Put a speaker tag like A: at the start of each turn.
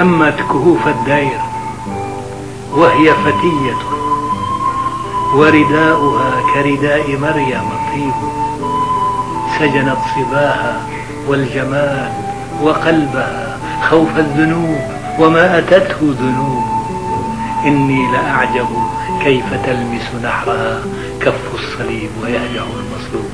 A: أمت كهوف الدير وهي فتية ورداؤها كرداء مريم طيب سجنت صباها والجمال وقلبها خوف الذنوب وما أتته ذنوب. إني لأعجب كيف تلمس نحرها كف الصليب ويهجع المصلوب.